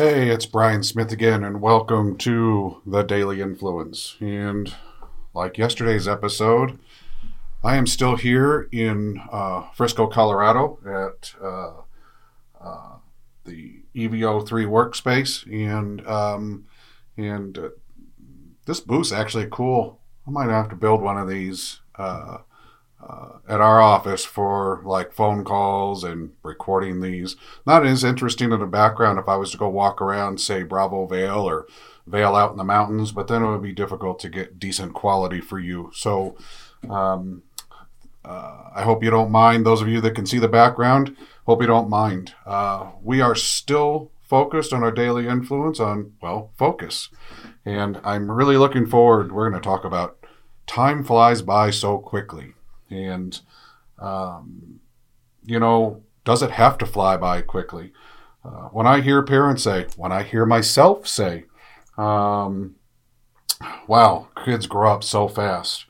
Hey, it's Brian Smith again, and welcome to the Daily Influence. And like yesterday's episode, I am still here in uh, Frisco, Colorado at uh, uh, the EVO3 workspace, and um, and uh, this booth's actually cool. I might have to build one of these uh, uh, at our office for like phone calls and recording these. Not as interesting in the background if I was to go walk around, say Bravo Vale or Vail out in the mountains, but then it would be difficult to get decent quality for you. So. Um, uh, I hope you don't mind. Those of you that can see the background, hope you don't mind. Uh, we are still focused on our daily influence on, well, focus. And I'm really looking forward. We're going to talk about time flies by so quickly. And, um, you know, does it have to fly by quickly? Uh, when I hear parents say, when I hear myself say, um, wow, kids grow up so fast.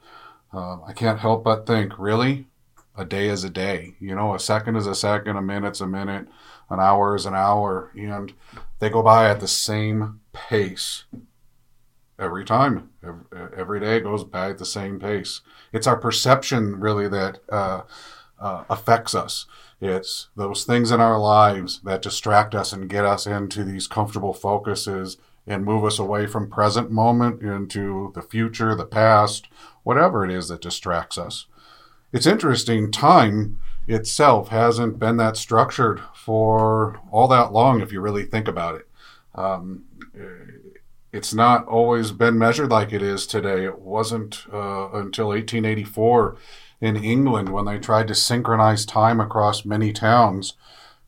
Um, I can't help but think, really? A day is a day. You know, a second is a second, a minute's a minute, an hour is an hour. And they go by at the same pace every time. Every, day goes by at the same pace. It's our perception, really, that uh, uh, affects us. It's those things in our lives that distract us and get us into these comfortable focuses and move us away from present moment into the future, the past, whatever it is that distracts us. It's interesting, time itself hasn't been that structured for all that long if you really think about it. Um, it's not always been measured like it is today. It wasn't uh, until 1884 in England when they tried to synchronize time across many towns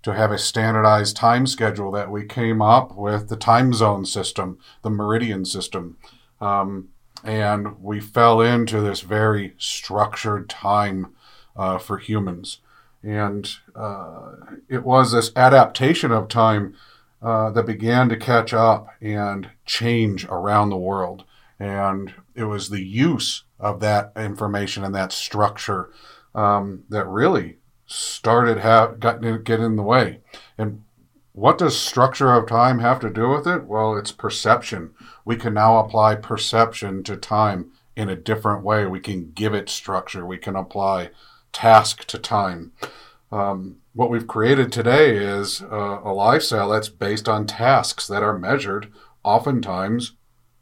to have a standardized time schedule that we came up with the time zone system, the meridian system. Um, and we fell into this very structured time uh, for humans. And uh, it was this adaptation of time uh, that began to catch up and change around the world. And it was the use of that information and that structure um, that really started have gotten get in the way. And what does structure of time have to do with it? Well, it's perception. We can now apply perception to time in a different way. We can give it structure. We can apply task to time. Um, what we've created today is uh, a lifestyle that's based on tasks that are measured oftentimes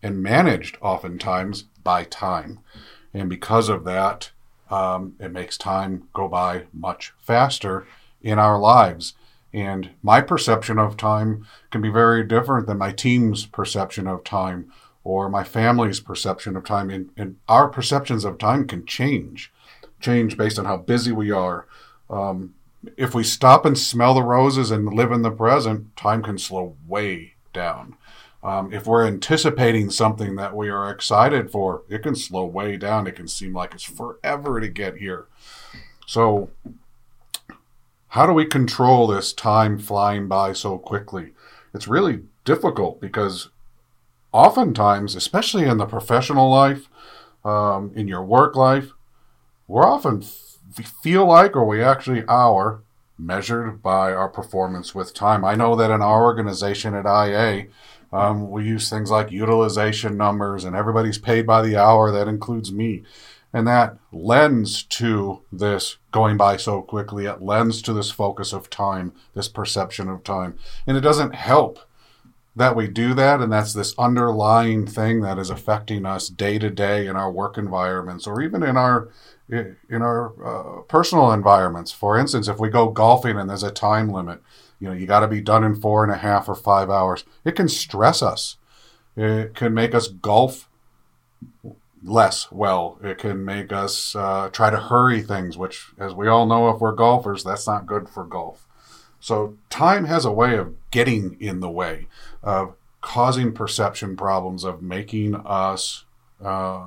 and managed oftentimes by time. And because of that, um, it makes time go by much faster in our lives. And my perception of time can be very different than my team's perception of time or my family's perception of time. And, and our perceptions of time can change, change based on how busy we are. Um, if we stop and smell the roses and live in the present, time can slow way down. Um, if we're anticipating something that we are excited for, it can slow way down. It can seem like it's forever to get here. So, how do we control this time flying by so quickly? It's really difficult because oftentimes, especially in the professional life, um, in your work life, we're often feel like, or we actually are, measured by our performance with time. I know that in our organization at IA, um, we use things like utilization numbers, and everybody's paid by the hour. That includes me. And that lends to this going by so quickly. It lends to this focus of time, this perception of time. And it doesn't help that we do that. And that's this underlying thing that is affecting us day to day in our work environments or even in our in our uh, personal environments. For instance, if we go golfing and there's a time limit, you know, you got to be done in four and a half or five hours. It can stress us. It can make us golf less well. It can make us uh, try to hurry things, which, as we all know, if we're golfers, that's not good for golf. So time has a way of getting in the way, of causing perception problems, of making us uh,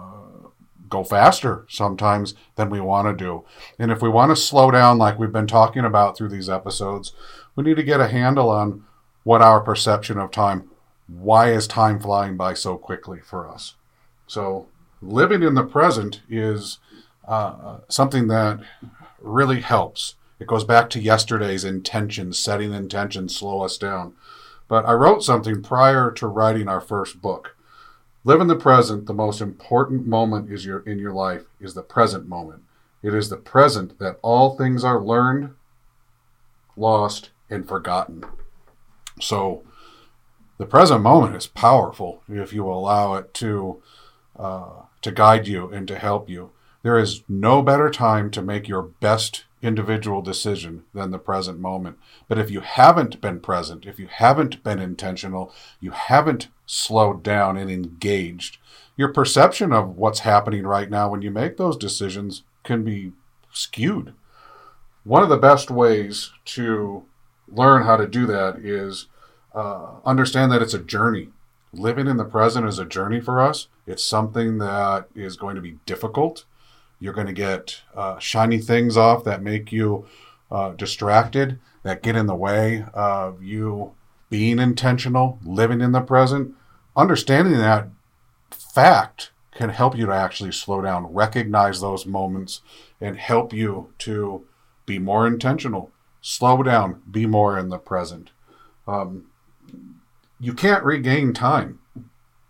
go faster sometimes than we want to do. And if we want to slow down, like we've been talking about through these episodes, we need to get a handle on what our perception of time, why is time flying by so quickly for us? So living in the present is uh, something that really helps. It goes back to yesterday's intentions, setting intentions slow us down. But I wrote something prior to writing our first book. Live in the present. The most important moment is your in your life is the present moment. It is the present that all things are learned, lost, and forgotten. So, the present moment is powerful if you allow it to uh, to guide you and to help you. There is no better time to make your best individual decision than the present moment. But if you haven't been present, if you haven't been intentional, you haven't slowed down and engaged, your perception of what's happening right now when you make those decisions can be skewed. One of the best ways to learn how to do that is uh, understand that it's a journey. Living in the present is a journey for us. It's something that is going to be difficult. You're going to get uh, shiny things off that make you uh, distracted, that get in the way of you being intentional, living in the present. Understanding that fact can help you to actually slow down, recognize those moments, and help you to be more intentional. Slow down, be more in the present. Um, you can't regain time.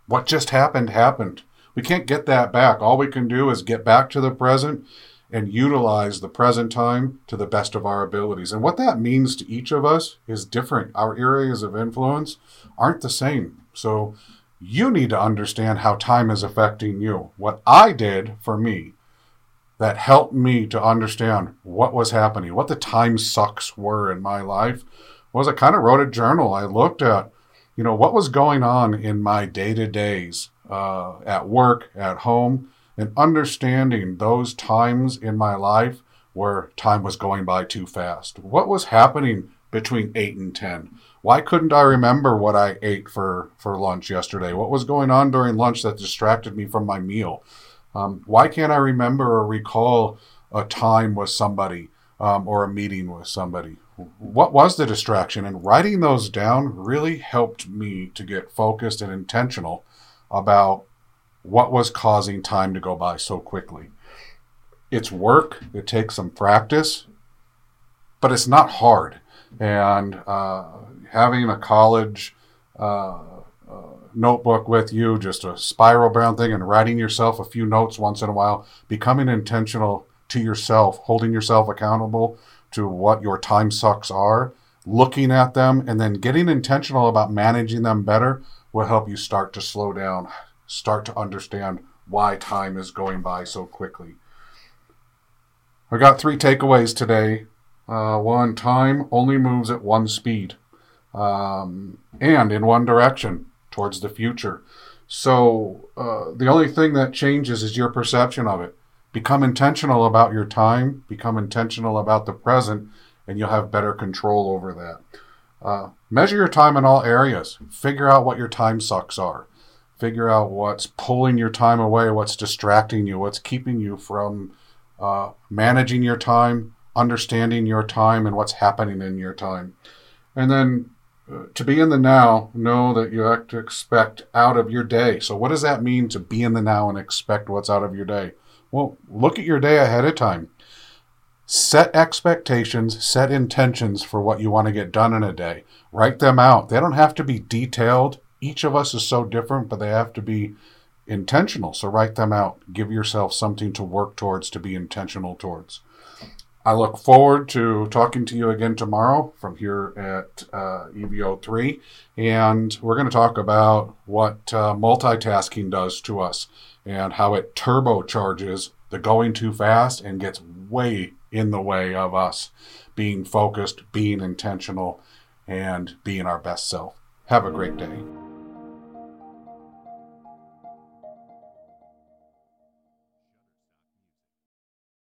What just happened, happened. We can't get that back. All we can do is get back to the present and utilize the present time to the best of our abilities. And what that means to each of us is different. Our areas of influence aren't the same. So you need to understand how time is affecting you. What I did for me that helped me to understand what was happening, what the time sucks were in my life, was I kind of wrote a journal. I looked at, you know, what was going on in my day to days uh, at work, at home, and understanding those times in my life where time was going by too fast. What was happening between 8 and 10? Why couldn't I remember what I ate for, for lunch yesterday? What was going on during lunch that distracted me from my meal? Um, why can't I remember or recall a time with somebody um, or a meeting with somebody? What was the distraction? And writing those down really helped me to get focused and intentional about what was causing time to go by so quickly. It's work, it takes some practice, but it's not hard. And uh, having a college uh, uh, notebook with you, just a spiral bound thing, and writing yourself a few notes once in a while, becoming intentional to yourself, holding yourself accountable to what your time sucks are, looking at them, and then getting intentional about managing them better will help you start to slow down, start to understand why time is going by so quickly. I got three takeaways today. Uh, one, time only moves at one speed um, and in one direction towards the future. So uh, the only thing that changes is your perception of it. Become intentional about your time, become intentional about the present, and you'll have better control over that. Uh, measure your time in all areas. Figure out what your time sucks are. Figure out what's pulling your time away, what's distracting you, what's keeping you from uh, managing your time, understanding your time, and what's happening in your time. And then uh, to be in the now, know that you have to expect out of your day. So, what does that mean to be in the now and expect what's out of your day? Well, look at your day ahead of time set expectations, set intentions for what you want to get done in a day. Write them out. They don't have to be detailed. Each of us is so different, but they have to be intentional. So write them out. Give yourself something to work towards, to be intentional towards. I look forward to talking to you again tomorrow from here at uh, EVO3. And we're going to talk about what uh, multitasking does to us and how it turbocharges the going too fast and gets way in the way of us being focused, being intentional, and being our best self. Have a great day.